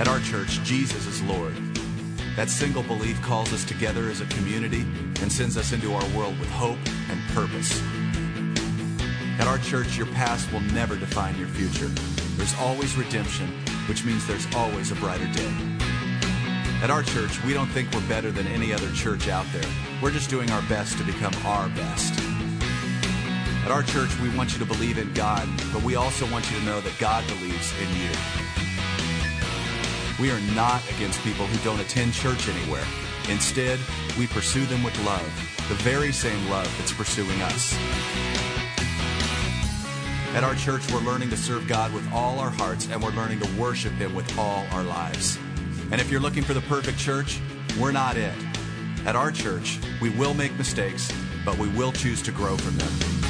At our church, Jesus is Lord. That single belief calls us together as a community and sends us into our world with hope and purpose. At our church, your past will never define your future. There's always redemption, which means there's always a brighter day. At our church, we don't think we're better than any other church out there. We're just doing our best to become our best. At our church, we want you to believe in God, but we also want you to know that God believes in you. We are not against people who don't attend church anywhere. Instead, we pursue them with love, the very same love that's pursuing us. At our church, we're learning to serve God with all our hearts, and we're learning to worship Him with all our lives. And if you're looking for the perfect church, we're not it. At our church, we will make mistakes, but we will choose to grow from them.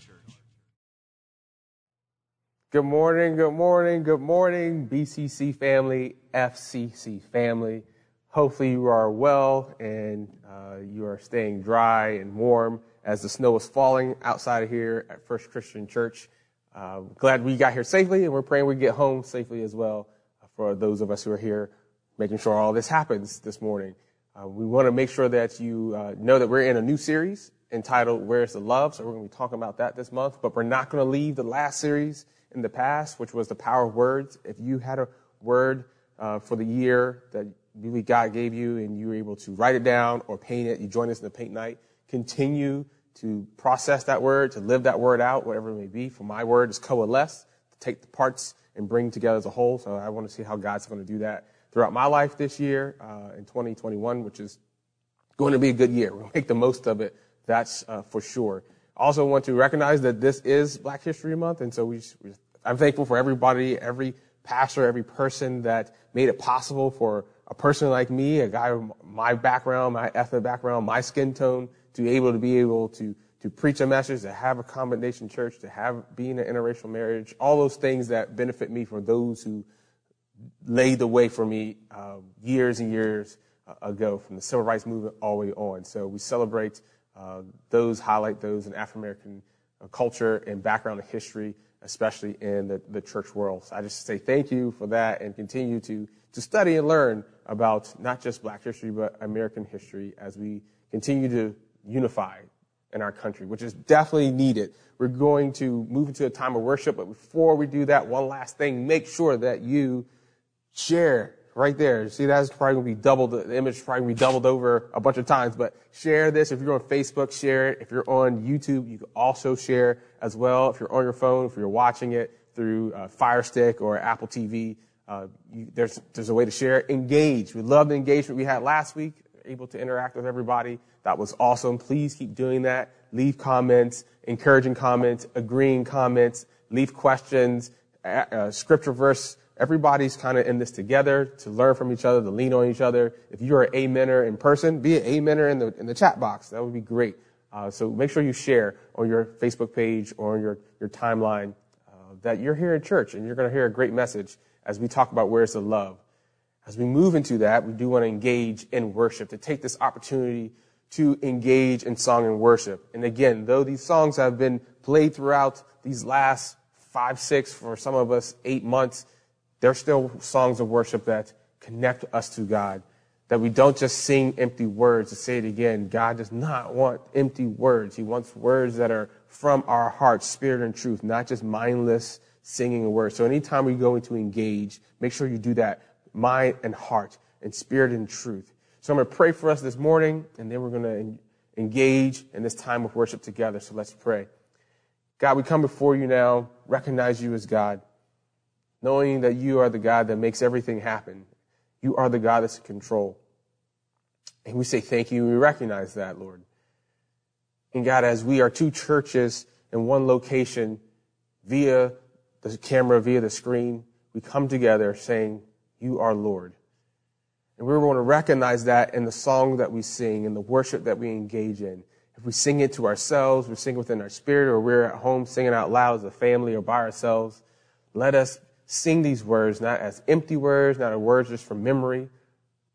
Good morning, good morning, good morning, BCC family, FCC family. Hopefully you are well and uh, you are staying dry and warm as the snow is falling outside of here at First Christian Church. Uh, glad we got here safely and we're praying we get home safely as well for those of us who are here making sure all this happens this morning. Uh, we want to make sure that you uh, know that we're in a new series entitled Where's the Love? So we're going to be talking about that this month, but we're not going to leave the last series in the past, which was the power of words. If you had a word uh, for the year that really God gave you and you were able to write it down or paint it, you join us in the paint night, continue to process that word, to live that word out, whatever it may be. For my word is coalesce, to take the parts and bring together as a whole. So I want to see how God's going to do that throughout my life this year uh, in 2021, which is going to be a good year. We'll make the most of it. That's uh, for sure. Also want to recognize that this is Black History Month, and so we, I'm thankful for everybody, every pastor, every person that made it possible for a person like me, a guy with my background, my ethnic background, my skin tone, to be able to be able to to preach a message, to have a combination church, to have being an interracial marriage, all those things that benefit me for those who laid the way for me uh, years and years uh, ago, from the civil rights movement all the way on. So we celebrate those, highlight those in African American uh, culture and background and history, especially in the, the church world. So I just say thank you for that and continue to, to study and learn about not just black history, but American history as we continue to unify in our country, which is definitely needed. We're going to move into a time of worship, but before we do that, one last thing, make sure that you share right there. See, that's probably going to be doubled. The image probably to be doubled over a bunch of times, but share this. If you're on Facebook, share it. If you're on YouTube, you can also share as well. If you're on your phone, if you're watching it through uh, Fire Stick or Apple TV, uh, you, there's, there's a way to share. Engage. We love the engagement we had last week, able to interact with everybody. That was awesome. Please keep doing that. Leave comments, encouraging comments, agreeing comments, leave questions, uh, scripture verse Everybody's kind of in this together to learn from each other, to lean on each other. If you're an amener in person, be an amener in the, in the chat box. That would be great. Uh, so make sure you share on your Facebook page or on your, your timeline uh, that you're here in church and you're going to hear a great message as we talk about where's the love. As we move into that, we do want to engage in worship, to take this opportunity to engage in song and worship. And again, though these songs have been played throughout these last five, six, for some of us, eight months, they're still songs of worship that connect us to God. That we don't just sing empty words. To say it again, God does not want empty words. He wants words that are from our heart, spirit and truth, not just mindless singing a word. So anytime we go into engage, make sure you do that mind and heart and spirit and truth. So I'm going to pray for us this morning and then we're going to engage in this time of worship together. So let's pray. God, we come before you now, recognize you as God, knowing that you are the God that makes everything happen. You are the God that's in control. And we say thank you and we recognize that, Lord. And God, as we are two churches in one location via the camera, via the screen, we come together saying, you are Lord. And we want to recognize that in the song that we sing, in the worship that we engage in. If we sing it to ourselves, we sing it within our spirit, or we're at home singing out loud as a family or by ourselves, let us sing these words not as empty words, not as words just from memory,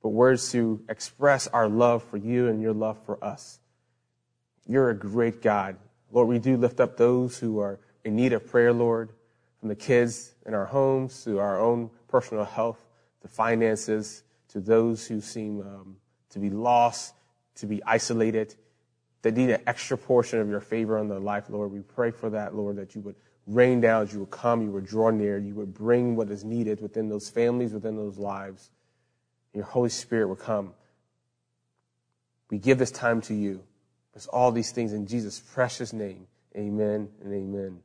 but words to express our love for you and your love for us. You're a great God. Lord, we do lift up those who are in need of prayer, Lord, from the kids in our homes to our own personal health, to finances, to those who seem um, to be lost, to be isolated, that need an extra portion of your favor on their life, Lord. We pray for that, Lord, that you would rain down, you would come, you would draw near, you would bring what is needed within those families, within those lives. Your Holy Spirit would come. We give this time to you. There's all these things in Jesus' precious name. Amen and amen.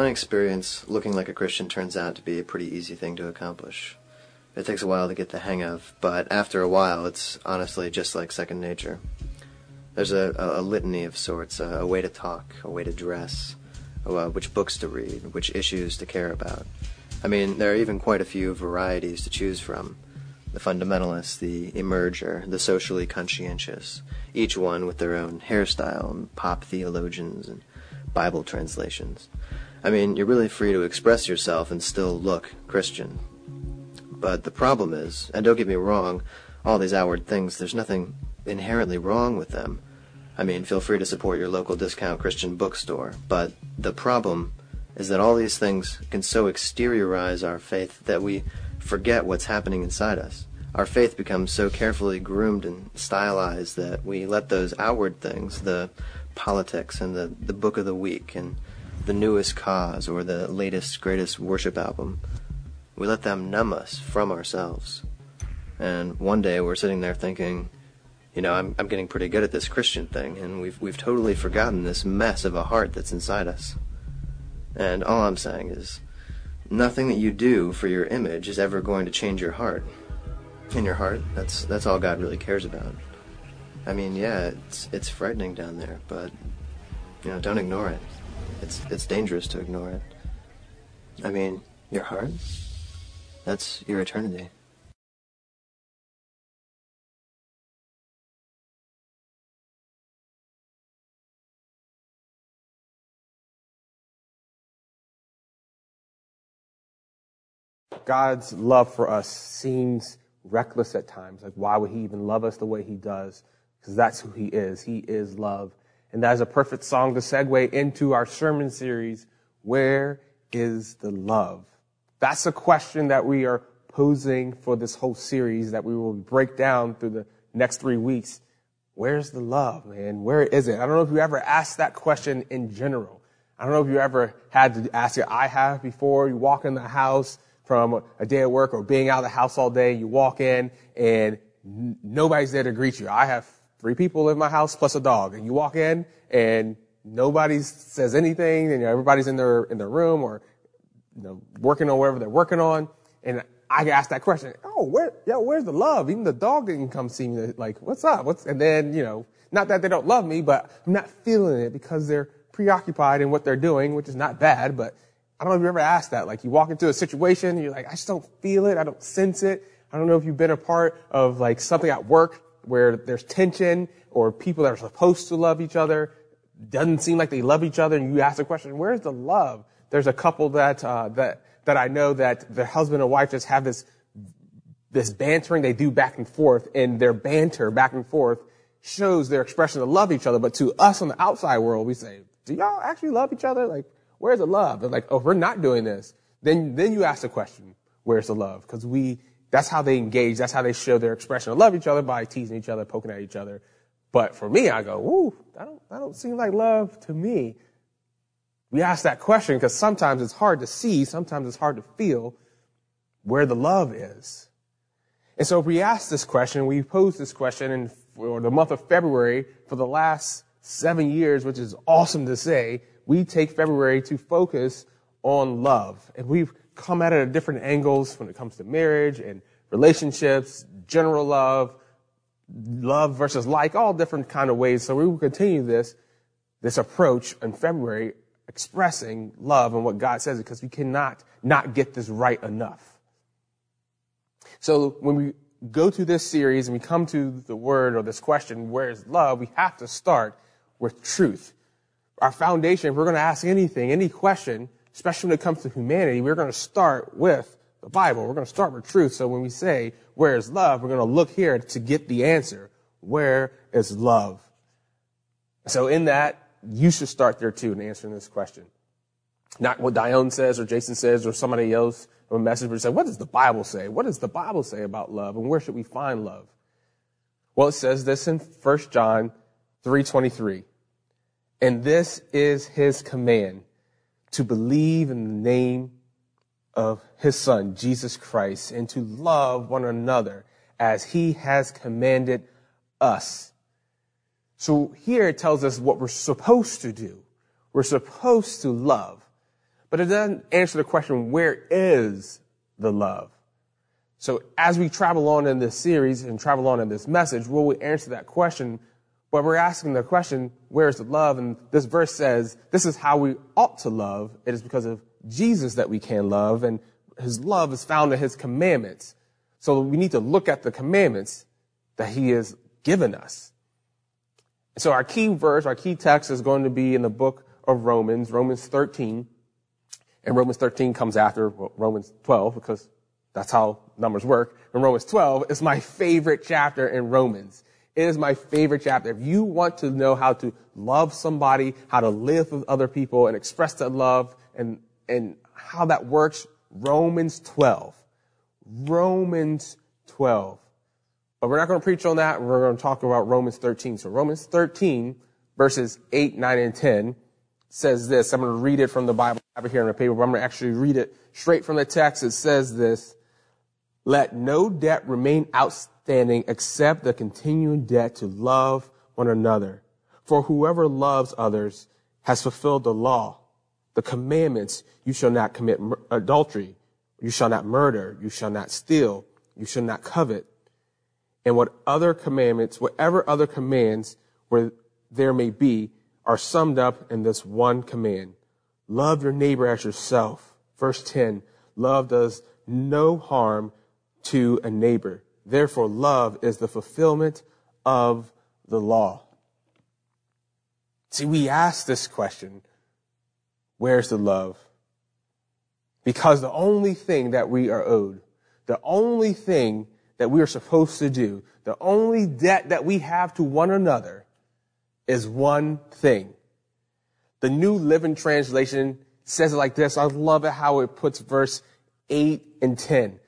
My experience, looking like a Christian turns out to be a pretty easy thing to accomplish. It takes a while to get the hang of, but after a while, it's honestly just like second nature. There's a, a, a litany of sorts, a, a, way to talk, a way to dress, uh, which books to read, which issues to care about. I mean, there are even quite a few varieties to choose from. The fundamentalist, the emerger, the socially conscientious, each one with their own hairstyle and pop theologians and Bible translations. I mean, you're really free to express yourself and still look Christian. But the problem is, and don't get me wrong, all these outward things, there's nothing inherently wrong with them. I mean, feel free to support your local discount Christian bookstore, but the problem is that all these things can so exteriorize our faith that we forget what's happening inside us. Our faith becomes so carefully groomed and stylized that we let those outward things, the politics and the, the book of the week and the newest cause or the latest, greatest worship album. We let them numb us from ourselves. And one day we're sitting there thinking, you know, I'm, I'm getting pretty good at this Christian thing, and we've, we've totally forgotten this mess of a heart that's inside us. And all I'm saying is, nothing that you do for your image is ever going to change your heart. In your heart, that's, that's all God really cares about. I mean, yeah, it's, it's frightening down there, but, you know, don't ignore it. It's it's dangerous to ignore it. I mean, your heart? That's your eternity. God's love for us seems reckless at times. Like, why would He even love us the way He does? Because that's who He is. He is love. And that is a perfect song to segue into our sermon series, Where is the Love? That's a question that we are posing for this whole series that we will break down through the next three weeks. Where's the love, man? Where is it? I don't know if you ever asked that question in general. I don't know if you ever had to ask it. I have before. You walk in the house from a day at work or being out of the house all day. You walk in and nobody's there to greet you. I have three people in my house plus a dog, and you walk in and nobody says anything, and you know, everybody's in their in their room or you know working on whatever they're working on, and I ask that question. Oh, where, yo, where's the love? Even the dog didn't come see me. Like, what's up? What's, and then, you know, not that they don't love me, but I'm not feeling it because they're preoccupied in what they're doing, which is not bad, but I don't know if you ever asked that. Like, you walk into a situation, you're like, I just don't feel it. I don't sense it. I don't know if you've been a part of like something at work where there's tension or people that are supposed to love each other doesn't seem like they love each other and you ask the question where's the love? There's a couple that uh, that that i know that the husband and wife just have this this bantering they do back and forth and their banter back and forth shows their expression of love each other but to us on the outside world we say do y'all actually love each other? Like where's the love? They're like oh we're not doing this. Then then you ask the question where's the love? Because we that's how they engage. That's how they show their expression of love each other by teasing each other, poking at each other. But for me, I go, ooh, that don't, that don't seem like love to me. We ask that question because sometimes it's hard to see, sometimes it's hard to feel where the love is. And so if we ask this question, we pose this question in for the month of February for the last seven years, which is awesome to say, we take February to focus on love. And we've come at it at different angles when it comes to marriage and relationships, general love, love versus like, all different kind of ways. So we will continue this, this approach in February, expressing love and what God says because we cannot not get this right enough. So when we go through this series and we come to the word or this question, where is love? We have to start with truth. Our foundation, if we're going to ask anything, any question, especially when it comes to humanity, we're going to start with the Bible. We're going to start with truth. So when we say, where is love? We're going to look here to get the answer. Where is love? So in that, you should start there too in answering this question. Not what Dion says or Jason says or somebody else or a but say, what does the Bible say? What does the Bible say about love and where should we find love? Well, it says this in 1 John 3.23. And this is his command to believe in the name of his son, Jesus Christ, and to love one another as he has commanded us. So here it tells us what we're supposed to do. We're supposed to love. But it doesn't answer the question, where is the love? So as we travel on in this series and travel on in this message, will we answer that question? But we're asking the question, where is the love? And this verse says, this is how we ought to love. It is because of Jesus that we can love, and his love is found in his commandments. So we need to look at the commandments that he has given us. So our key verse, our key text is going to be in the book of Romans, Romans 13. And Romans 13 comes after Romans 12 because that's how numbers work. And Romans 12 is my favorite chapter in Romans. It is my favorite chapter. If you want to know how to love somebody, how to live with other people and express that love and, and how that works, Romans 12. Romans 12. But we're not going to preach on that. We're going to talk about Romans 13. So Romans 13 verses 8, 9, and 10 says this. I'm going to read it from the Bible. I have it here on the paper, but I'm going to actually read it straight from the text. It says this. Let no debt remain outstanding except the continuing debt to love one another. For whoever loves others has fulfilled the law. The commandments, you shall not commit adultery. You shall not murder. You shall not steal. You shall not covet. And what other commandments, whatever other commands where there may be, are summed up in this one command. Love your neighbor as yourself. Verse 10, love does no harm to a neighbor. Therefore, love is the fulfillment of the law. See, we ask this question, where's the love? Because the only thing that we are owed, the only thing that we are supposed to do, the only debt that we have to one another is one thing. The New Living Translation says it like this. I love it how it puts verse 8 and 10.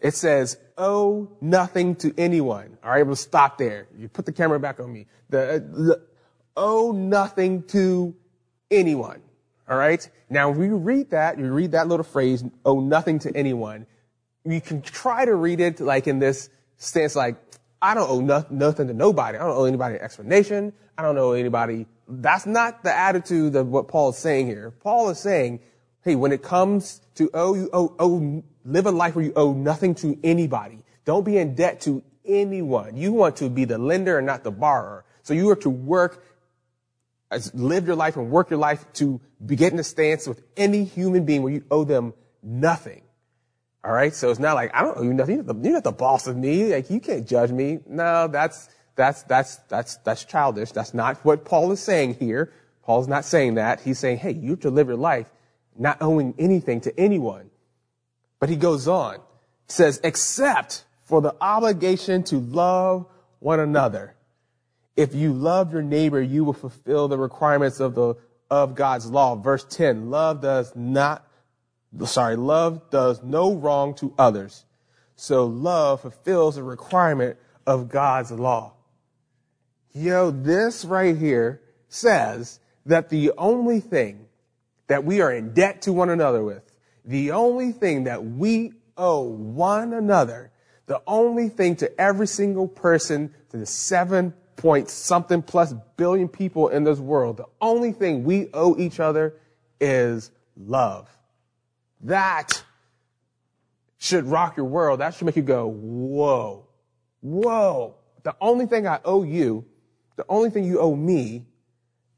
It says, owe nothing to anyone. All right, we'll stop there. You put the camera back on me. The, uh, the owe nothing to anyone. All right. Now, when you read that, you read that little phrase, owe nothing to anyone. You can try to read it like in this stance, like, I don't owe no, nothing to nobody. I don't owe anybody an explanation. I don't owe anybody. That's not the attitude of what Paul is saying here. Paul is saying, hey, when it comes to owe, you owe, owe live a life where you owe nothing to anybody. Don't be in debt to anyone. You want to be the lender and not the borrower. So you are to work, live your life and work your life to be getting a stance with any human being where you owe them nothing. All right. So it's not like, I don't owe you nothing. You're, the, you're not the boss of me. Like you can't judge me. No, that's, that's, that's, that's, that's childish. That's not what Paul is saying here. Paul's not saying that. He's saying, hey, you have to live your life not owing anything to anyone. But he goes on, says, except for the obligation to love one another. If you love your neighbor, you will fulfill the requirements of the, of God's law. Verse 10, love does not, sorry, love does no wrong to others. So love fulfills the requirement of God's law. Yo, this right here says that the only thing that we are in debt to one another with the only thing that we owe one another, the only thing to every single person, to the seven point something plus billion people in this world, the only thing we owe each other is love. That should rock your world. That should make you go, whoa, whoa. The only thing I owe you, the only thing you owe me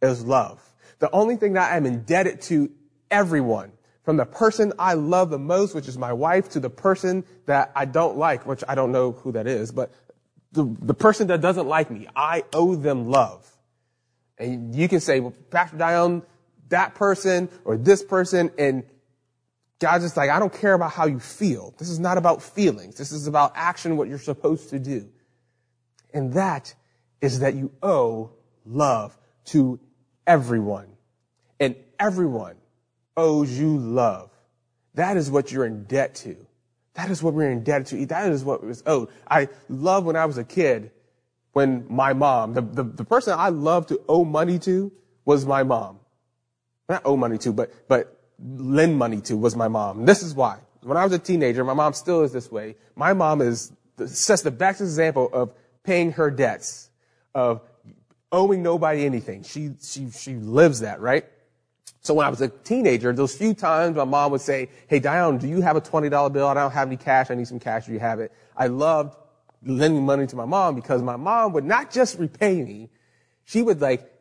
is love. The only thing that I'm indebted to everyone, from the person I love the most, which is my wife, to the person that I don't like, which I don't know who that is, but the, the person that doesn't like me, I owe them love. And you can say, well, Pastor Dion, that person or this person, and God's just like, I don't care about how you feel. This is not about feelings. This is about action, what you're supposed to do. And that is that you owe love to everyone. And everyone owes you love. That is what you're in debt to. That is what we're indebted to. That is what was owed. I love when I was a kid when my mom, the, the, the person I loved to owe money to was my mom. Not owe money to, but, but lend money to was my mom. This is why. When I was a teenager, my mom still is this way. My mom is, sets the best example of paying her debts, of owing nobody anything. She, she, she lives that, right? So when I was a teenager, those few times my mom would say, Hey, Dion, do you have a $20 bill? I don't have any cash. I need some cash. Do you have it? I loved lending money to my mom because my mom would not just repay me. She would like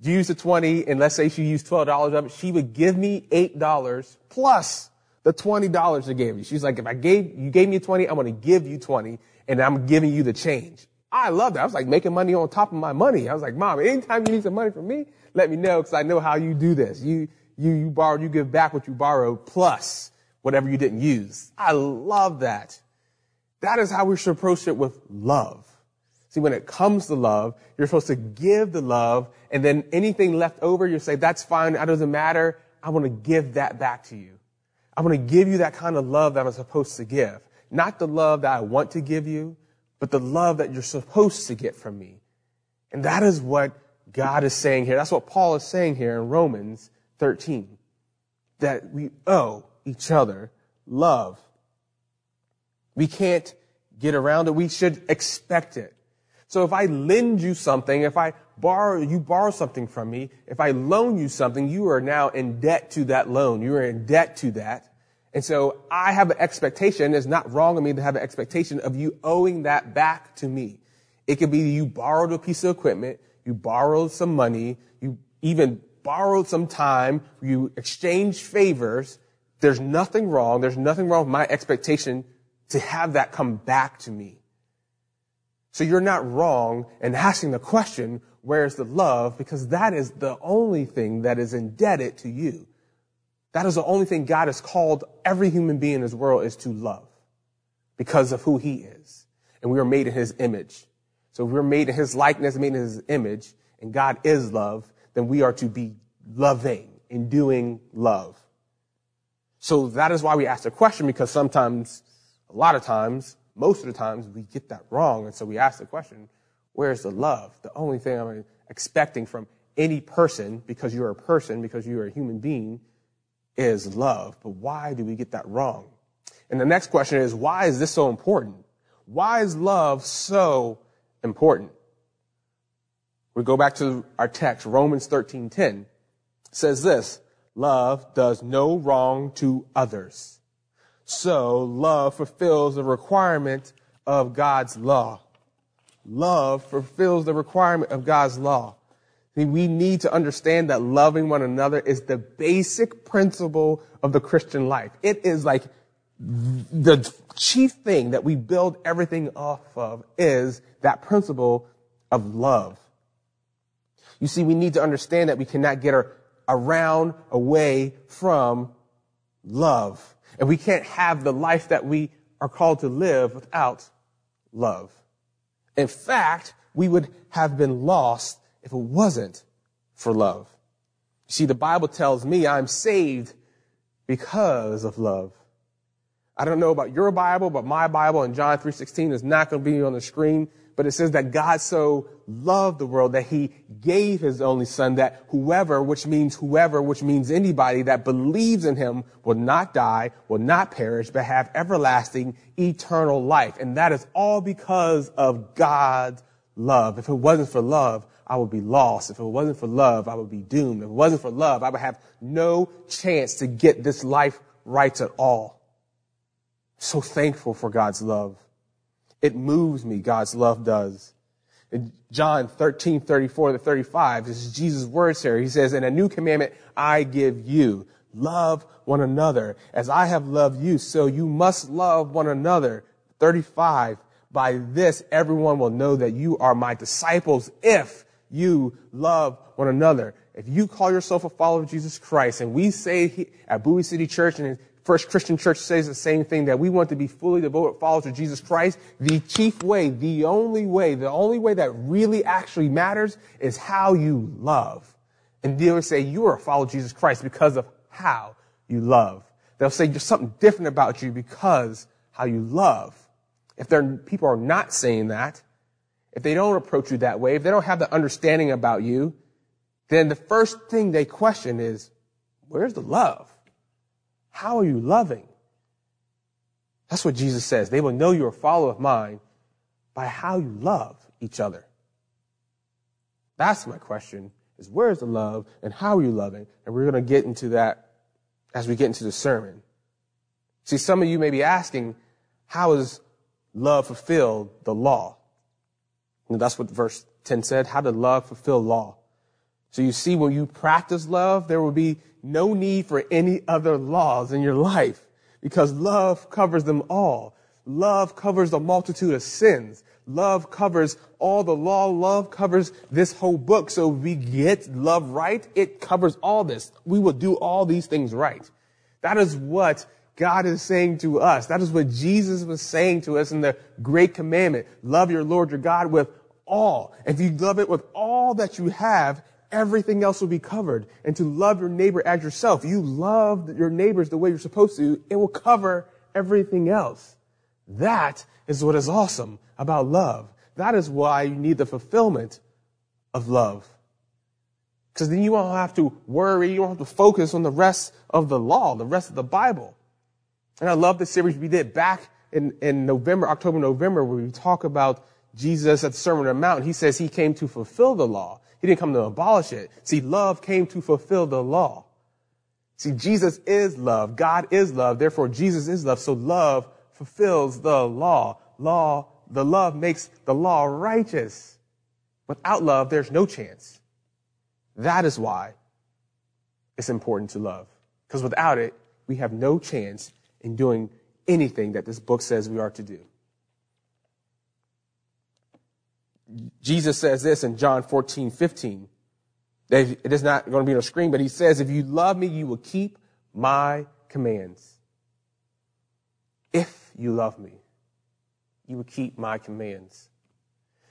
use the 20 and let's say she used $12 of it. She would give me $8 plus the $20 she gave me. She's like, if I gave, you gave me 20, I'm going to give you 20 and I'm giving you the change. I loved it. I was like making money on top of my money. I was like, mom, anytime you need some money from me, let me know because I know how you do this. You, you, you borrow, you give back what you borrowed plus whatever you didn't use. I love that. That is how we should approach it with love. See, when it comes to love, you're supposed to give the love and then anything left over, you say, that's fine. That doesn't matter. I want to give that back to you. I want to give you that kind of love that I'm supposed to give. Not the love that I want to give you, but the love that you're supposed to get from me. And that is what God is saying here. That's what Paul is saying here in Romans 13. That we owe each other love. We can't get around it. We should expect it. So if I lend you something, if I borrow, you borrow something from me, if I loan you something, you are now in debt to that loan. You are in debt to that. And so I have an expectation. It's not wrong of me to have an expectation of you owing that back to me. It could be you borrowed a piece of equipment, you borrowed some money, you even borrowed some time, you exchanged favors. There's nothing wrong. There's nothing wrong with my expectation to have that come back to me. So you're not wrong in asking the question, where's the love? Because that is the only thing that is indebted to you. That is the only thing God has called every human being in this world is to love because of who he is. And we are made in his image. So if we're made in his likeness, made in his image, and God is love, then we are to be loving and doing love. So that is why we ask the question because sometimes, a lot of times, most of the times we get that wrong. And so we ask the question, where's the love? The only thing I'm expecting from any person, because you're a person, because you're a human being, is love. But why do we get that wrong? And the next question is, why is this so important? Why is love so important? We go back to our text, Romans 13:10 says this, love does no wrong to others. So love fulfills the requirement of God's law. Love fulfills the requirement of God's law. We need to understand that loving one another is the basic principle of the Christian life. It is like the chief thing that we build everything off of is that principle of love. You see, we need to understand that we cannot get around, away from love. And we can't have the life that we are called to live without love. In fact, we would have been lost if it wasn't for love. See, the Bible tells me I'm saved because of love. I don't know about your Bible, but my Bible in John 3.16 is not going to be on the screen, but it says that God so loved the world that he gave his only son that whoever, which means whoever, which means anybody that believes in him will not die, will not perish, but have everlasting eternal life. And that is all because of God's love. If it wasn't for love, I would be lost. If it wasn't for love, I would be doomed. If it wasn't for love, I would have no chance to get this life right at all. So thankful for God's love. It moves me, God's love does. In John 13, 34 to 35, this is Jesus' words here. He says, "In a new commandment I give you, love one another. As I have loved you, so you must love one another. 35, by this everyone will know that you are my disciples if you love one another. If you call yourself a follower of Jesus Christ, and we say at Bowie City Church and First Christian Church says the same thing that we want to be fully devoted followers of Jesus Christ. The chief way, the only way, the only way that really actually matters is how you love. And they'll say you are a follower of Jesus Christ because of how you love. They'll say there's something different about you because how you love. If their people are not saying that, if they don't approach you that way, if they don't have the understanding about you, then the first thing they question is, where's the love? How are you loving? That's what Jesus says. They will know you're a follower of mine by how you love each other. That's my question is where's the love and how are you loving? And we're going to get into that as we get into the sermon. See, some of you may be asking, how is love fulfill the law? And that's what verse 10 said. How did love fulfill law? So you see, when you practice love, there will be no need for any other laws in your life because love covers them all. Love covers the multitude of sins. Love covers all the law. Love covers this whole book. So if we get love right. It covers all this. We will do all these things right. That is what God is saying to us. That is what Jesus was saying to us in the great commandment. Love your Lord your God with all. If you love it with all that you have, everything else will be covered. And to love your neighbor as yourself. You love your neighbors the way you're supposed to. It will cover everything else. That is what is awesome about love. That is why you need the fulfillment of love. Because then you won't have to worry, you won't have to focus on the rest of the law, the rest of the Bible. And I love the series we did back in, in November, October, November, where we talk about Jesus at the Sermon on the Mount. He says he came to fulfill the law. He didn't come to abolish it. See, love came to fulfill the law. See, Jesus is love. God is love. Therefore, Jesus is love. So love fulfills the law. Law, the love makes the law righteous. Without love, there's no chance. That is why it's important to love. Because without it, we have no chance in doing anything that this book says we are to do. Jesus says this in John 14, 15. It is not going to be on the screen, but he says, if you love me, you will keep my commands. If you love me, you will keep my commands.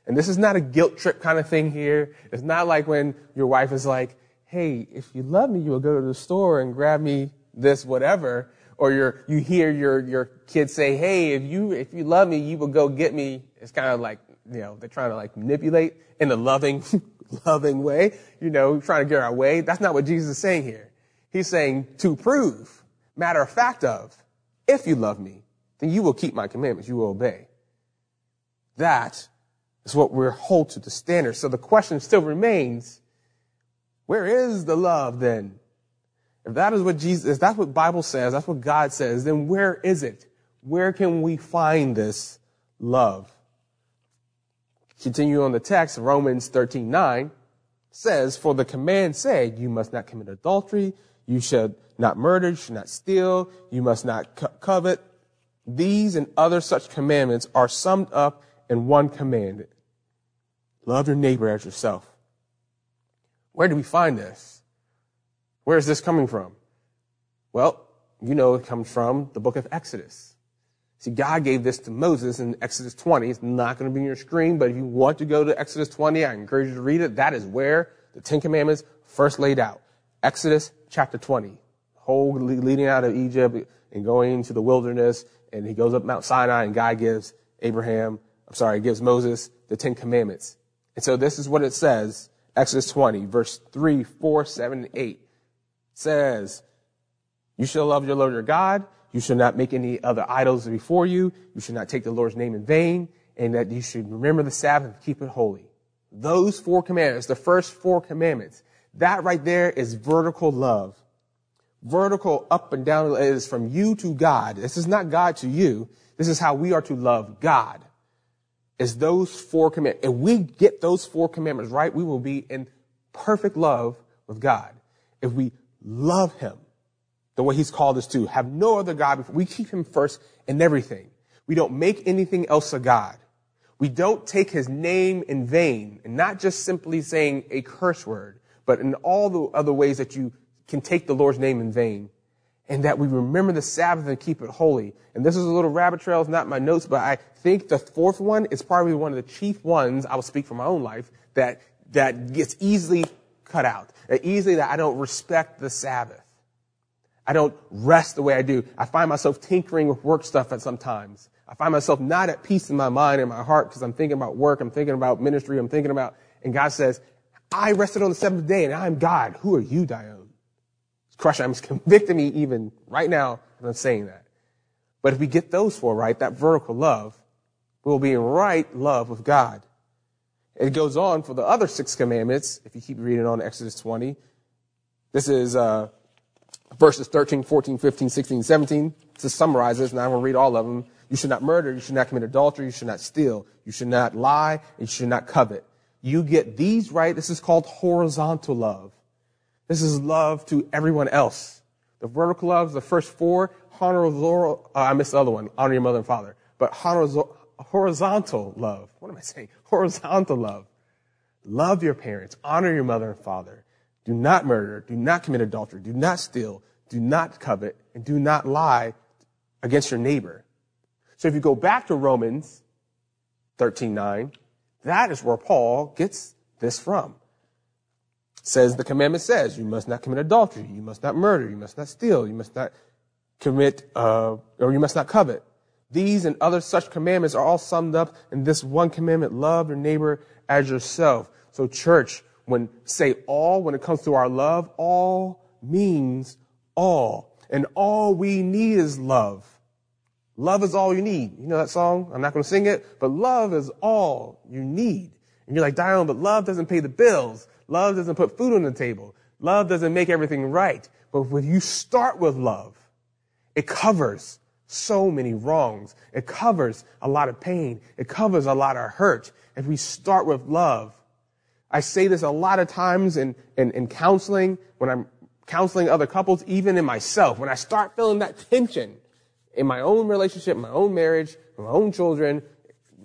And this is not a guilt trip kind of thing here. It's not like when your wife is like, hey, if you love me, you will go to the store and grab me this whatever. Or you you hear your, your kids say, hey, if you, if you love me, you will go get me. It's kind of like, you know, they're trying to like manipulate in a loving, loving way, you know, trying to get our way. That's not what Jesus is saying here. He's saying to prove, matter of fact of, if you love me, then you will keep my commandments. You will obey. That is what we're hold to the standard. So the question still remains, where is the love then? If that is what Jesus, if that's what Bible says, that's what God says, then where is it? Where can we find this love? Continue on the text, Romans 13, 9 says, For the command said, you must not commit adultery, you should not murder, you should not steal, you must not co- covet. These and other such commandments are summed up in one command. Love your neighbor as yourself. Where do we find this? Where is this coming from? Well, you know it comes from the book of Exodus. See, God gave this to Moses in Exodus 20. It's not going to be on your screen, but if you want to go to Exodus 20, I encourage you to read it. That is where the Ten Commandments first laid out. Exodus chapter 20. Whole leading out of Egypt and going into the wilderness, and he goes up Mount Sinai, and God gives Abraham, I'm sorry, gives Moses the Ten Commandments. And so this is what it says, Exodus 20, verse 3, 4, 7, and 8. Says, You shall love your Lord your God, you shall not make any other idols before you. You shall not take the Lord's name in vain. and that you should remember the Sabbath and keep it holy. Those four commandments, the first four commandments, that right there is vertical love. Vertical up and down is from you to God. This is not God to you. This is how we are to love God. Is those four commandments. If we get those four commandments right, we will be in perfect love with God. If we love Him the way He's called us to, have no other God before, we keep Him first in everything. We don't make anything else a God. We don't take His name in vain and not just simply saying a curse word, but in all the other ways that you can take the Lord's name in vain. And that we remember the Sabbath and keep it holy. And this is a little rabbit trail, it's not my notes, but I think the fourth one is probably one of the chief ones, I will speak for my own life, that, that gets easily cut out. That easily that I don't respect the Sabbath. I don't rest the way I do. I find myself tinkering with work stuff at some times. I find myself not at peace in my mind and my heart because I'm thinking about work, I'm thinking about ministry, I'm thinking about, and God says, I rested on the seventh day and I'm God. Who are you, Dion? It's crushing. I'm convicting me even right now as I'm saying that. But if we get those four right, that vertical love, we'll be in right love with God. It goes on for the other six commandments. If you keep reading on Exodus 20, this is uh, verses 13, 14, 15, 16, 17. To summarize this, and I won't read all of them. You should not murder. You should not commit adultery. You should not steal. You should not lie. And you should not covet you get these right, this is called horizontal love. This is love to everyone else. The vertical love is the first four. Horizontal, uh, I missed the other one. Honor your mother and father. But horizontal love. What am I saying? Horizontal love. Love your parents. Honor your mother and father. Do not murder. Do not commit adultery. Do not steal. Do not covet. And do not lie against your neighbor. So if you go back to Romans 13, 9, that is where Paul gets this from. says the commandment says you must not commit adultery, you must not murder, you must not steal, you must not commit, uh, or you must not covet. These and other such commandments are all summed up in this one commandment: love your neighbor as yourself. So, church, when say all when it comes to our love, all means all, and all we need is love. Love is all you need. You know that song? I'm not going to sing it, but love is all you need. And you're like, Dion, but love doesn't pay the bills. Love doesn't put food on the table. Love doesn't make everything right. But when you start with love, it covers so many wrongs. It covers a lot of pain. It covers a lot of hurt. If we start with love, I say this a lot of times in, in, in counseling, when I'm counseling other couples, even in myself, when I start feeling that tension, in my own relationship, my own marriage, my own children,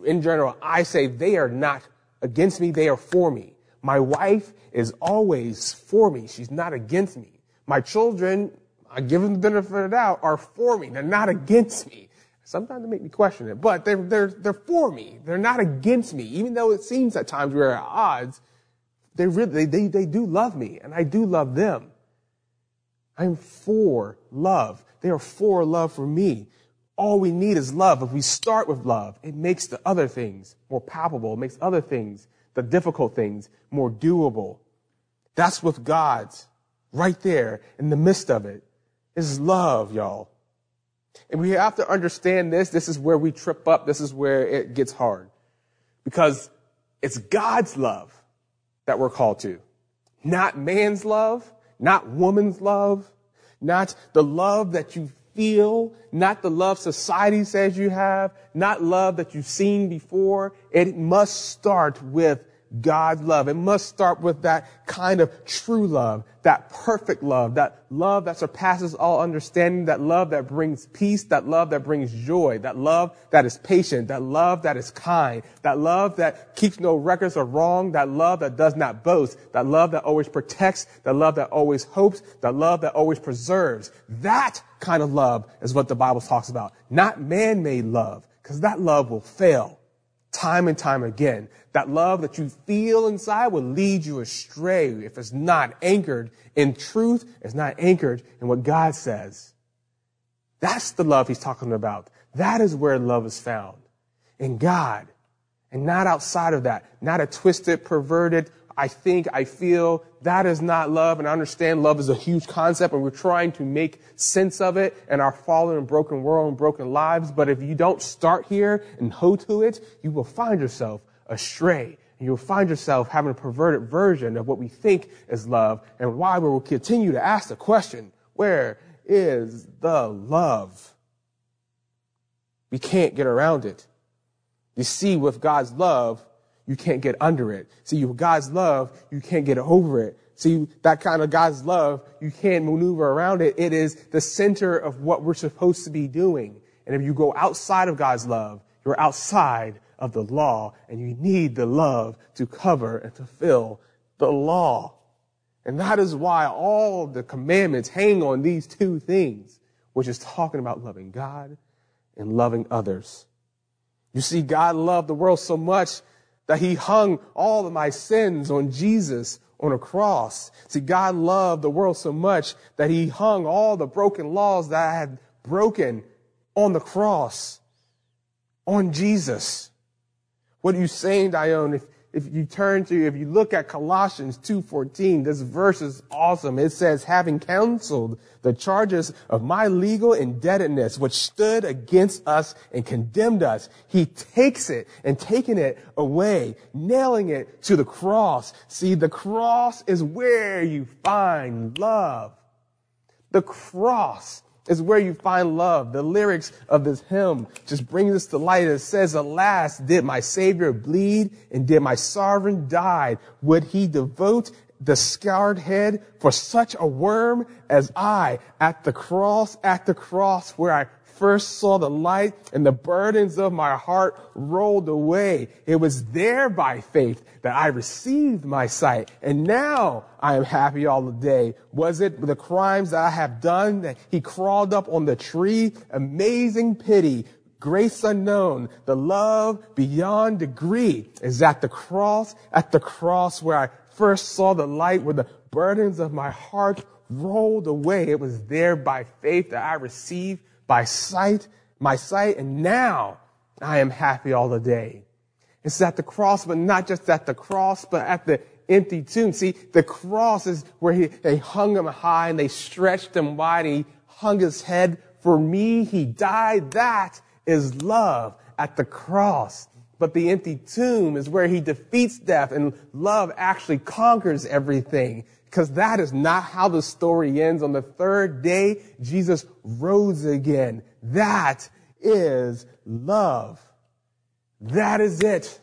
in general, I say they are not against me, they are for me. My wife is always for me. She's not against me. My children, I give them the benefit of the doubt, are for me. They're not against me. Sometimes they make me question it, but they're, they're, they're for me. They're not against me. Even though it seems at times we're at odds, they really, they, they, they do love me and I do love them. I'm for love. They are for love for me. All we need is love. If we start with love, it makes the other things more palpable. It makes other things, the difficult things, more doable. That's with God's right there in the midst of it is love, y'all. And we have to understand this. This is where we trip up. This is where it gets hard because it's God's love that we're called to, not man's love, not woman's love, not the love that you feel, not the love society says you have, not love that you've seen before. It must start with God's love. It must start with that kind of true love, that perfect love, that love that surpasses all understanding, that love that brings peace, that love that brings joy, that love that is patient, that love that is kind, that love that keeps no records of wrong, that love that does not boast, that love that always protects, that love that always hopes, that love that always preserves. That kind of love is what the Bible talks about, not man-made love, because that love will fail time and time again. That love that you feel inside will lead you astray if it's not anchored in truth, it's not anchored in what God says. That's the love he's talking about. That is where love is found. In God. And not outside of that. Not a twisted, perverted, I think, I feel. That is not love. And I understand love is a huge concept and we're trying to make sense of it in our fallen and broken world and broken lives. But if you don't start here and hold to it, you will find yourself astray. And you'll find yourself having a perverted version of what we think is love and why we will continue to ask the question, where is the love? We can't get around it. You see, with God's love, you can't get under it. See, God's love, you can't get over it. See, that kind of God's love, you can't maneuver around it. It is the center of what we're supposed to be doing. And if you go outside of God's love, you're outside of the law and you need the love to cover and fulfill the law. And that is why all the commandments hang on these two things, which is talking about loving God and loving others. You see, God loved the world so much that he hung all of my sins on Jesus on a cross. See, God loved the world so much that he hung all the broken laws that I had broken on the cross, on Jesus. What are you saying, Dion? If, if you turn to, if you look at Colossians 2.14, this verse is awesome. It says, having counseled the charges of my legal indebtedness, which stood against us and condemned us, he takes it and taking it away, nailing it to the cross. See, the cross is where you find love. The cross is where you find love. The lyrics of this hymn just brings us to light. It says, alas, did my savior bleed and did my sovereign die? Would he devote the scarred head for such a worm as I at the cross, at the cross where I first saw the light and the burdens of my heart rolled away. It was there by faith that I received my sight. And now I am happy all the day. Was it the crimes that I have done that he crawled up on the tree? Amazing pity. Grace unknown, the love beyond degree is at the cross, at the cross where I first saw the light, where the burdens of my heart rolled away. It was there by faith that I received by sight, my sight, and now I am happy all the day. It's at the cross, but not just at the cross, but at the empty tomb. See, the cross is where he, they hung him high and they stretched him wide and he hung his head. For me, he died. That is love at the cross. But the empty tomb is where he defeats death and love actually conquers everything because that is not how the story ends. On the third day, Jesus rose again. That is love. That is it.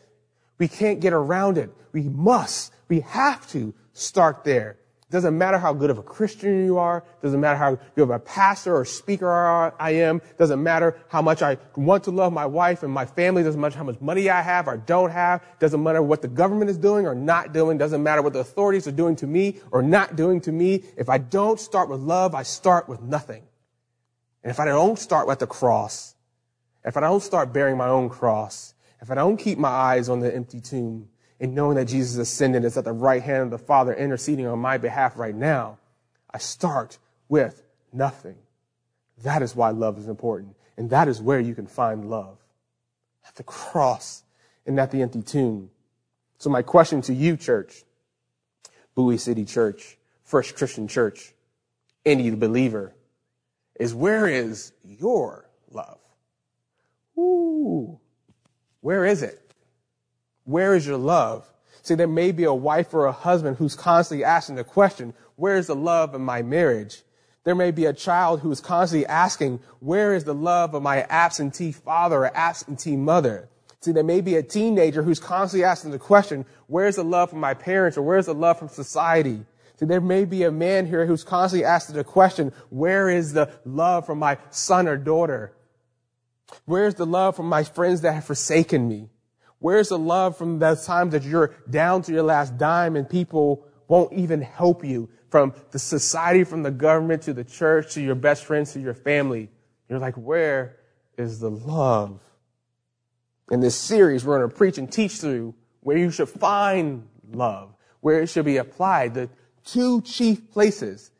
We can't get around it. We must, we have to start there. Doesn't matter how good of a Christian you are. Doesn't matter how good of a pastor or speaker I am. Doesn't matter how much I want to love my wife and my family. Doesn't matter how much money I have or don't have. Doesn't matter what the government is doing or not doing. Doesn't matter what the authorities are doing to me or not doing to me. If I don't start with love, I start with nothing. And if I don't start with the cross, if I don't start bearing my own cross, if I don't keep my eyes on the empty tomb, and knowing that Jesus ascended is at the right hand of the Father interceding on my behalf right now, I start with nothing. That is why love is important. And that is where you can find love. At the cross and at the empty tomb. So my question to you, church, Bowie City Church, First Christian Church, any believer, is where is your love? Ooh, where is it? Where is your love? See, there may be a wife or a husband who's constantly asking the question, where is the love in my marriage? There may be a child who is constantly asking, where is the love of my absentee father or absentee mother? See, there may be a teenager who's constantly asking the question, where's the love from my parents or where's the love from society? See, there may be a man here who's constantly asking the question, where is the love from my son or daughter? Where's the love from my friends that have forsaken me? Where's the love from the times that you're down to your last dime and people won't even help you from the society, from the government to the church to your best friends to your family? You're like, where is the love? In this series, we're going to preach and teach through where you should find love, where it should be applied. The two chief places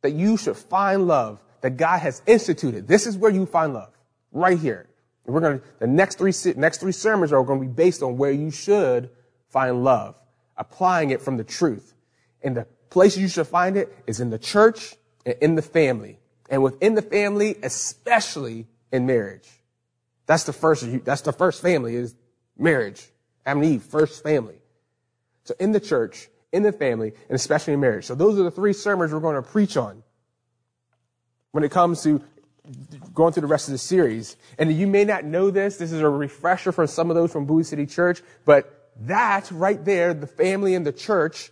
that you should find love that God has instituted. This is where you find love. Right here. We're going to, the next three, next three sermons are going to be based on where you should find love. applying it from the truth. And the place you should find it is in the church and in the family. And within the family, especially in marriage. That's the first, that's the first family is marriage. Adam and Eve, first family. So in the church, in the family, and especially in marriage. So those are the three sermons we're going to preach on when it comes to going through the rest of the series. And you may not know this. This is a refresher for some of those from Bowie City Church, but that right there, the family and the church,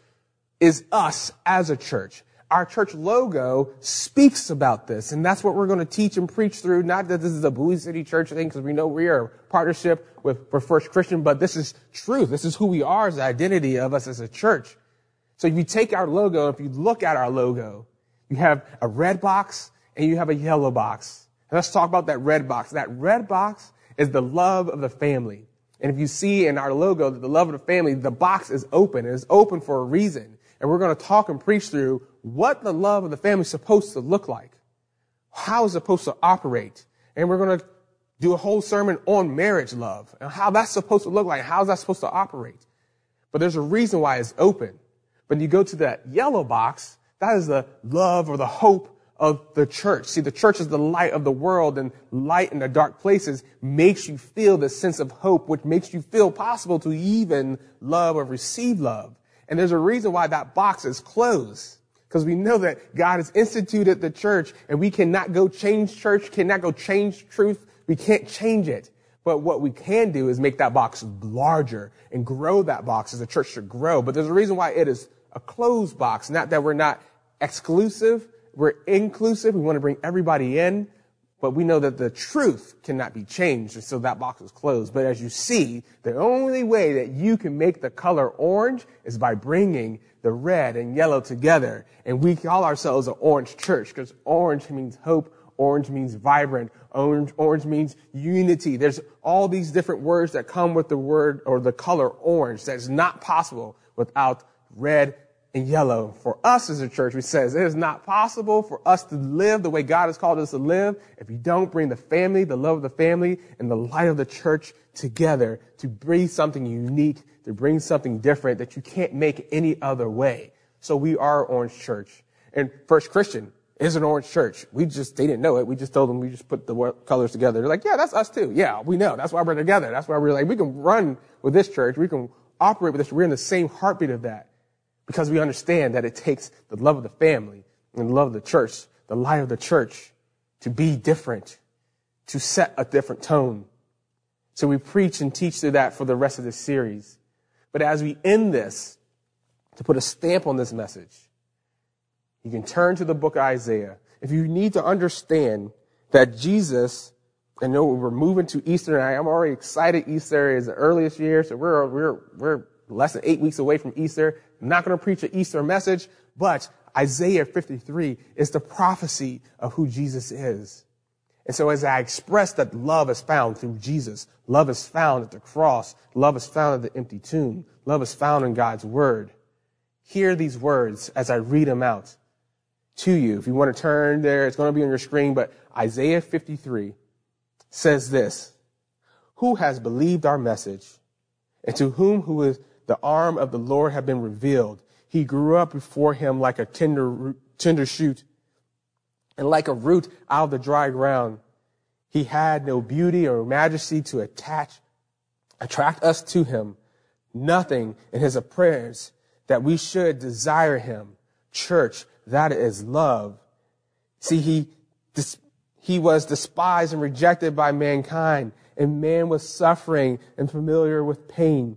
is us as a church. Our church logo speaks about this, and that's what we're going to teach and preach through. Not that this is a Bowie City Church thing, because we know we are a partnership with, with First Christian, but this is truth. This is who we are as the identity of us as a church. So if you take our logo, if you look at our logo, you have a red box and you have a yellow box. And let's talk about that red box. That red box is the love of the family. And if you see in our logo that the love of the family, the box is open. It is open for a reason. And we're going to talk and preach through what the love of the family is supposed to look like. How it's supposed to operate. And we're going to do a whole sermon on marriage love and how that's supposed to look like. How's that supposed to operate? But there's a reason why it's open. When you go to that yellow box, that is the love or the hope of the church. See, the church is the light of the world and light in the dark places makes you feel the sense of hope, which makes you feel possible to even love or receive love. And there's a reason why that box is closed. Because we know that God has instituted the church and we cannot go change church, cannot go change truth. We can't change it. But what we can do is make that box larger and grow that box as the church should grow. But there's a reason why it is a closed box. Not that we're not exclusive, we're inclusive. We want to bring everybody in, but we know that the truth cannot be changed, and so that box is closed. But as you see, the only way that you can make the color orange is by bringing the red and yellow together. And we call ourselves an orange church because orange means hope. Orange means vibrant. Orange, orange means unity. There's all these different words that come with the word or the color orange. That's not possible without red and yellow. For us as a church, we says it is not possible for us to live the way God has called us to live if you don't bring the family, the love of the family, and the light of the church together to bring something unique, to bring something different that you can't make any other way. So we are Orange Church. And First Christian is an Orange Church. We just, they didn't know it. We just told them we just put the colors together. They're like, yeah, that's us too. Yeah, we know. That's why we're together. That's why we're like, we can run with this church. We can operate with this. We're in the same heartbeat of that because we understand that it takes the love of the family and the love of the church, the light of the church to be different, to set a different tone. So we preach and teach through that for the rest of this series. But as we end this, to put a stamp on this message, you can turn to the book of Isaiah. If you need to understand that Jesus, I know we're moving to Easter, and I'm already excited. Easter is the earliest year, so we're, we're, we're less than eight weeks away from Easter. I'm not going to preach an Easter message, but Isaiah 53 is the prophecy of who Jesus is. And so as I express that love is found through Jesus, love is found at the cross, love is found at the empty tomb, love is found in God's word. Hear these words as I read them out to you. If you want to turn there, it's going to be on your screen, but Isaiah 53 says this, who has believed our message and to whom who is the arm of the Lord had been revealed. He grew up before him like a tender, tender shoot and like a root out of the dry ground. He had no beauty or majesty to attach, attract us to him. Nothing in his appearance that we should desire him. Church, that is love. See, he, he was despised and rejected by mankind, and man was suffering and familiar with pain.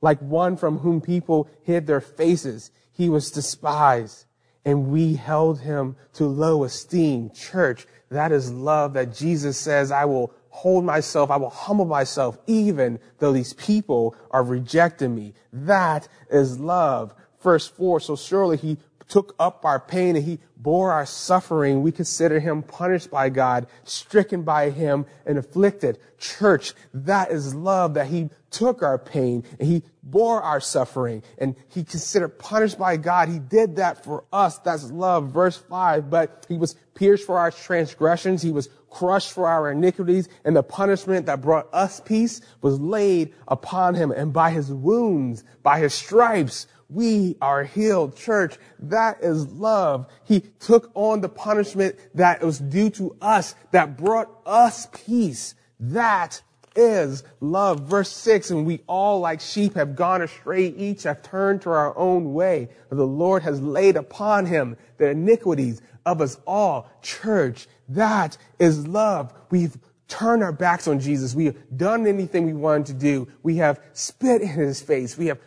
Like one from whom people hid their faces, he was despised, and we held him to low esteem. Church, that is love that Jesus says, I will hold myself, I will humble myself, even though these people are rejecting me. That is love. Verse 4, so surely he took up our pain and he bore our suffering. We consider him punished by God, stricken by him and afflicted. Church, that is love that he took our pain and he bore our suffering and he considered punished by God. He did that for us. That's love. Verse five, but he was pierced for our transgressions. He was crushed for our iniquities, and the punishment that brought us peace was laid upon him. And by his wounds, by his stripes, we are healed. Church, that is love. He took on the punishment that was due to us, that brought us peace. That is love. Verse 6, and we all like sheep have gone astray, each have turned to our own way. The Lord has laid upon him the iniquities of us all. Church, that is love. We've turned our backs on Jesus. We have done anything we wanted to do. We have spit in his face. We have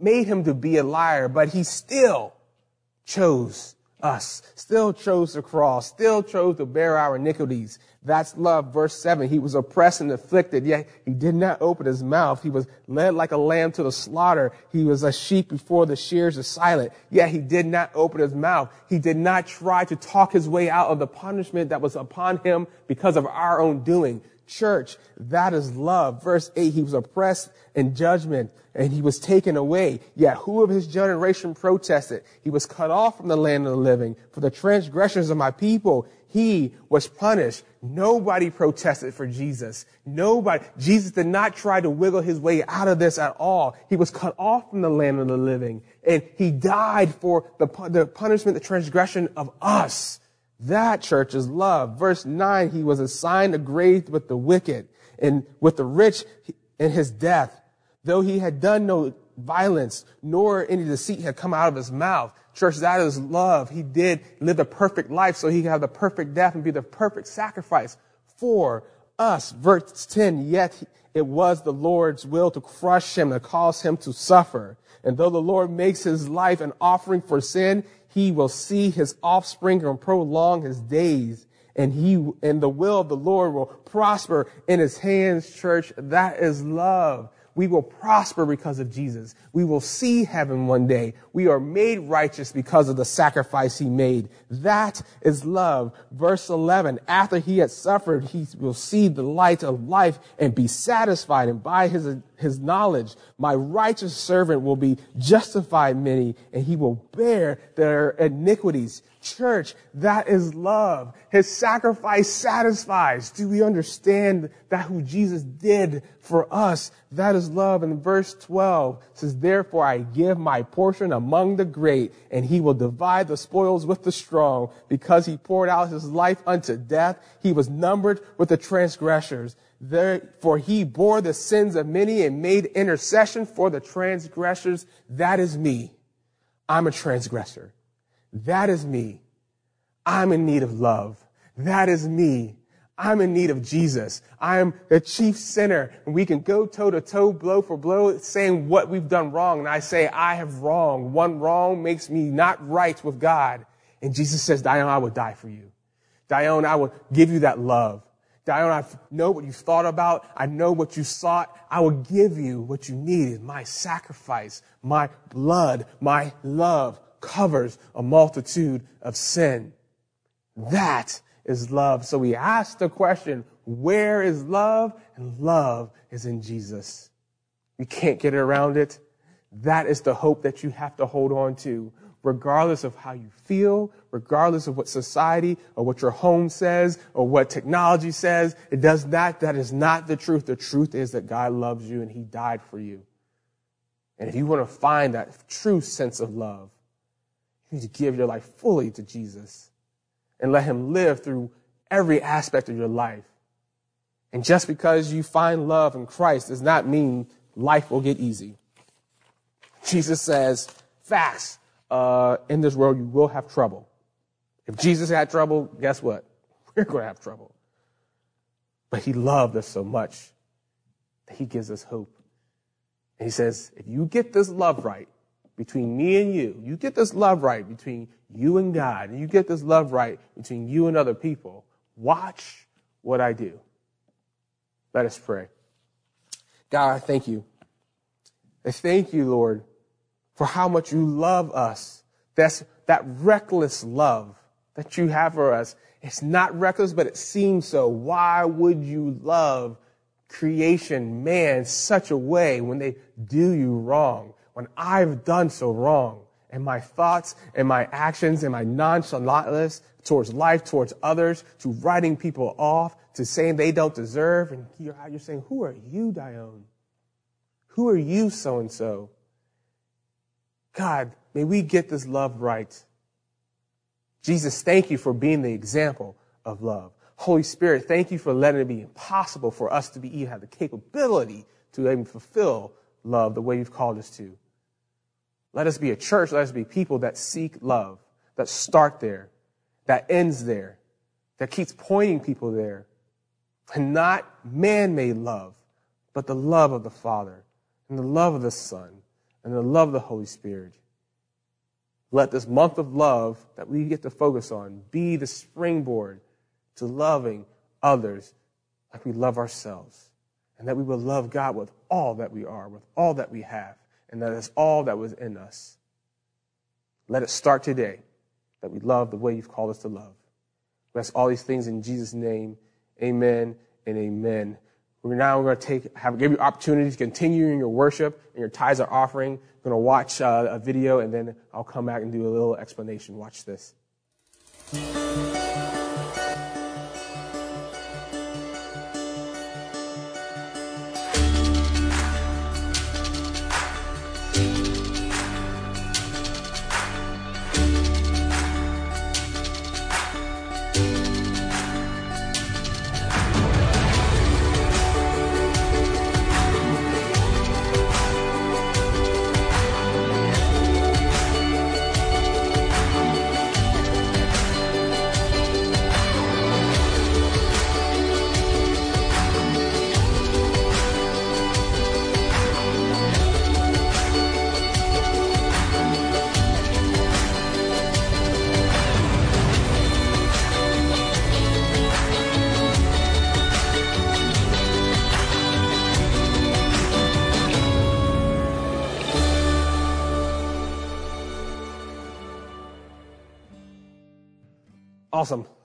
made him to be a liar, but he still chose us, still chose the cross, still chose to bear our iniquities. That's love. Verse 7. He was oppressed and afflicted, yet he did not open his mouth. He was led like a lamb to the slaughter. He was a sheep before the shears is silent, yet he did not open his mouth. He did not try to talk his way out of the punishment that was upon him because of our own doing. Church, that is love. Verse 8, he was oppressed in judgment and he was taken away. Yet who of his generation protested? He was cut off from the land of the living. For the transgressions of my people, he was punished. Nobody protested for Jesus. Nobody. Jesus did not try to wiggle his way out of this at all. He was cut off from the land of the living. And he died for the, the punishment, the transgression of us. That church is love. Verse 9, he was assigned a grave with the wicked and with the rich in his death, though he had done no violence, nor any deceit had come out of his mouth. Church, that is love. He did live the perfect life so he could have the perfect death and be the perfect sacrifice for us. Verse 10, yet it was the Lord's will to crush him and cause him to suffer. And though the Lord makes his life an offering for sin, he will see his offspring and prolong his days. And he, and the will of the Lord will prosper in his hands, church. That is love. We will prosper because of Jesus. We will see heaven one day. We are made righteous because of the sacrifice he made. That is love. Verse 11, after he had suffered, he will see the light of life and be satisfied. And by his, his knowledge, my righteous servant will be justified many and he will bear their iniquities. Church, that is love. His sacrifice satisfies. Do we understand that who Jesus did for us? That is love. And verse 12 says, therefore I give my portion among the great and he will divide the spoils with the strong because he poured out his life unto death. He was numbered with the transgressors. Therefore he bore the sins of many and made intercession for the transgressors. That is me. I'm a transgressor. That is me. I'm in need of love. That is me. I'm in need of Jesus. I am the chief sinner. And we can go toe to toe, blow for blow, saying what we've done wrong. And I say, I have wrong. One wrong makes me not right with God. And Jesus says, Dion, I will die for you. Dion, I will give you that love. Dion, I know what you thought about. I know what you sought. I will give you what you needed. My sacrifice, my blood, my love covers a multitude of sin. That is love. So we ask the question, where is love? And love is in Jesus. You can't get around it. That is the hope that you have to hold on to, regardless of how you feel, regardless of what society or what your home says or what technology says. It does not, that is not the truth. The truth is that God loves you and he died for you. And if you want to find that true sense of love, you need to give your life fully to Jesus and let him live through every aspect of your life. And just because you find love in Christ does not mean life will get easy. Jesus says, facts, uh, in this world you will have trouble. If Jesus had trouble, guess what? We're going to have trouble. But he loved us so much that he gives us hope. And he says, if you get this love right between me and you, you get this love right between you and God, and you get this love right between you and other people, watch what I do. Let us pray. God, I thank you. I thank you, Lord, for how much you love us. That's that reckless love that you have for us. It's not reckless, but it seems so. Why would you love creation, man, such a way when they do you wrong? When I've done so wrong? and my thoughts and my actions and my nonchalantness towards life, towards others, to writing people off, to saying they don't deserve. And you're, saying, who are you, Dion? Who are you, so and so? God, may we get this love right. Jesus, thank you for being the example of love. Holy Spirit, thank you for letting it be impossible for us to be even have the capability to even fulfill love the way you've called us to. Let us be a church, let us be people that seek love, that start there, that ends there, that keeps pointing people there. And not man-made love, but the love of the Father and the love of the Son and the love of the Holy Spirit. Let this month of love that we get to focus on be the springboard to loving others like we love ourselves. And that we will love God with all that we are, with all that we have, and that is all that was in us. Let it start today that we love the way you've called us to love. We ask all these things in Jesus' name. Amen and amen. We're now going to take, have, give you opportunity to continue in your worship and your tithes are offering. We're going to watch uh, a video and then I'll come back and do a little explanation. Watch this.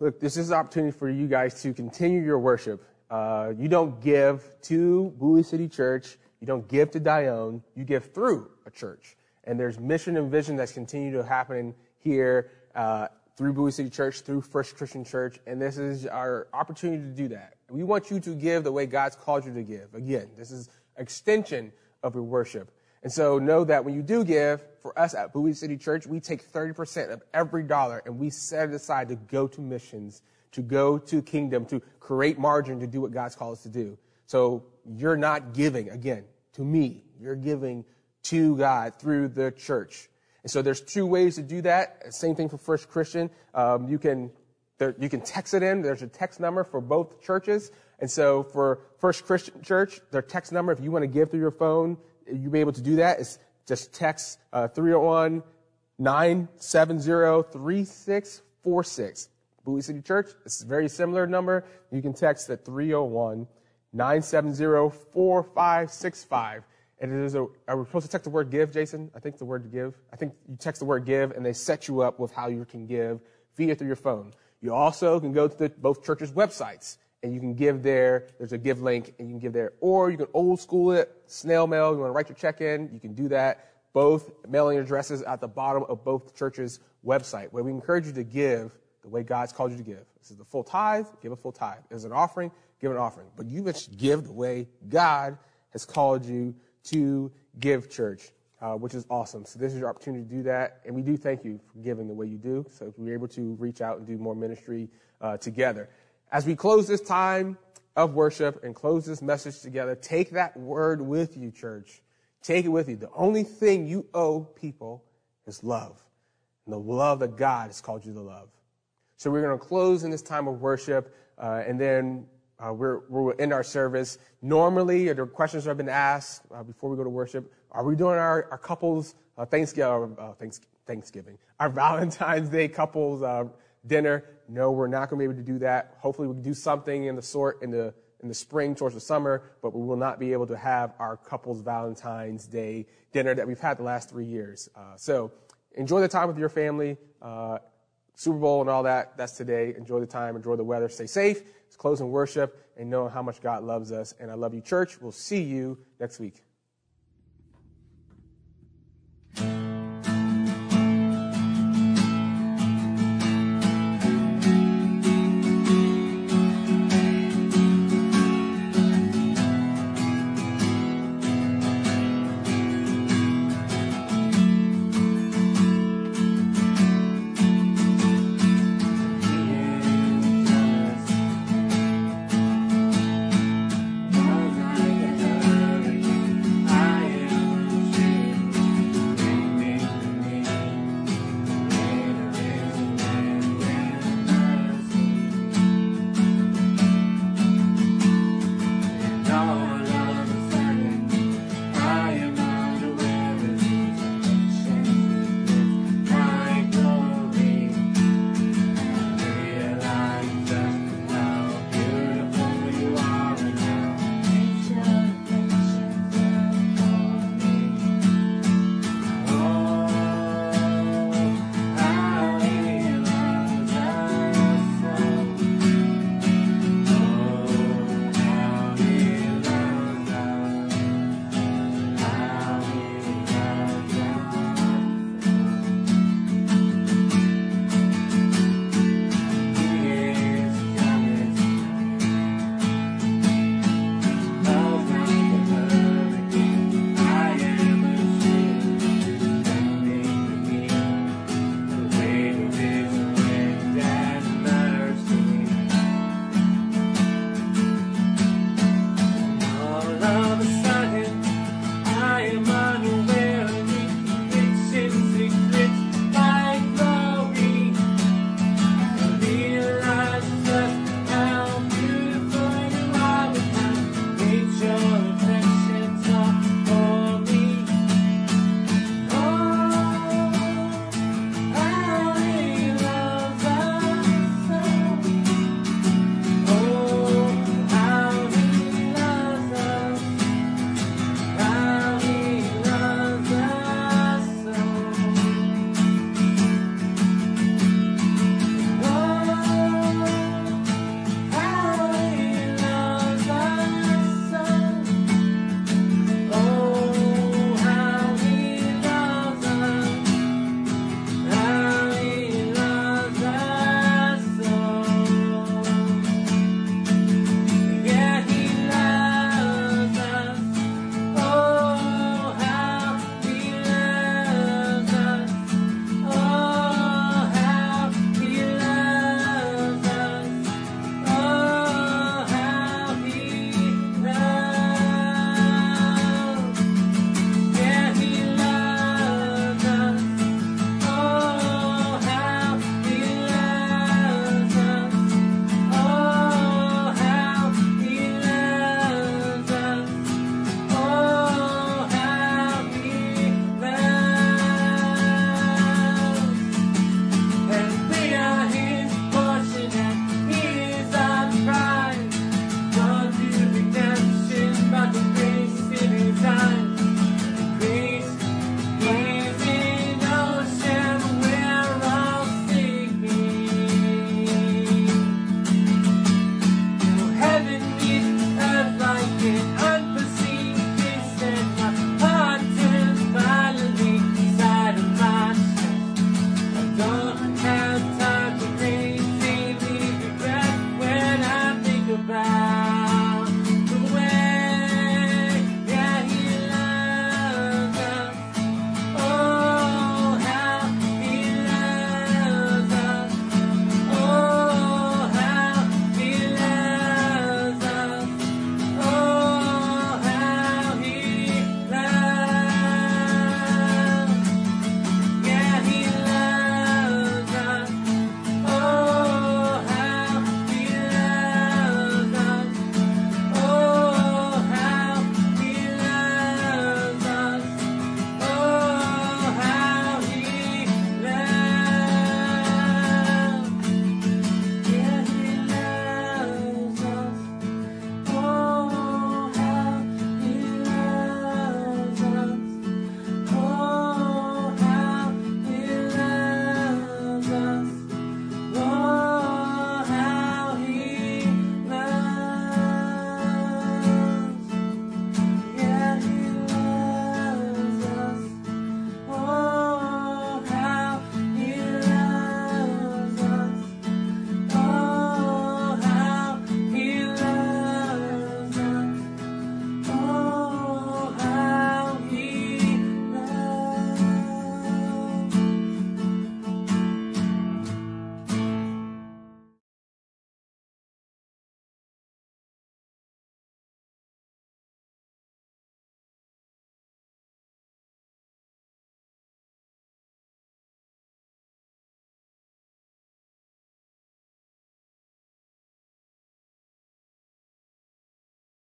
Look, this is an opportunity for you guys to continue your worship. Uh, you don't give to Bowie City Church. You don't give to Dion. You give through a church. And there's mission and vision that's continued to happen here uh, through Bowie City Church, through First Christian Church. And this is our opportunity to do that. We want you to give the way God's called you to give. Again, this is extension of your worship. And so know that when you do give, for us at Bowie City Church, we take 30% of every dollar and we set it aside to go to missions, to go to kingdom, to create margin to do what God's called us to do. So you're not giving, again, to me. You're giving to God through the church. And so there's two ways to do that. Same thing for First Christian. Um, you can there, you can text it in. There's a text number for both churches. And so for First Christian Church, their text number, if you want to give through your phone, you'll be able to do that. It's just text uh, 301 970 3646. Bowie City Church, it's a very similar number. You can text at 301 970 4565. And it is a, are we supposed to text the word give, Jason? I think the word give. I think you text the word give and they set you up with how you can give via through your phone. You also can go to the, both churches' websites and you can give there. There's a give link, and you can give there. Or you can old school it, snail mail. You want to write your check in, you can do that. Both mailing addresses at the bottom of both churches' website, where we encourage you to give the way God's called you to give. This is the full tithe, give a full tithe. Is an offering, give an offering. But you must give the way God has called you to give church, uh, which is awesome. So this is your opportunity to do that. And we do thank you for giving the way you do. So we're able to reach out and do more ministry uh, together. As we close this time of worship and close this message together, take that word with you, church. Take it with you. The only thing you owe people is love. And the love that God has called you to love. So we're going to close in this time of worship, uh, and then uh, we're, we'll end our service. Normally, the questions that have been asked uh, before we go to worship. Are we doing our, our couples uh, Thanksgiving, uh, Thanksgiving, our Valentine's Day couples uh, dinner. No, we're not going to be able to do that. Hopefully, we can do something in the sort in the in the spring towards the summer, but we will not be able to have our couples Valentine's Day dinner that we've had the last three years. Uh, so enjoy the time with your family. Uh, Super Bowl and all that, that's today. Enjoy the time, enjoy the weather, stay safe, close in worship, and know how much God loves us. And I love you, church. We'll see you next week.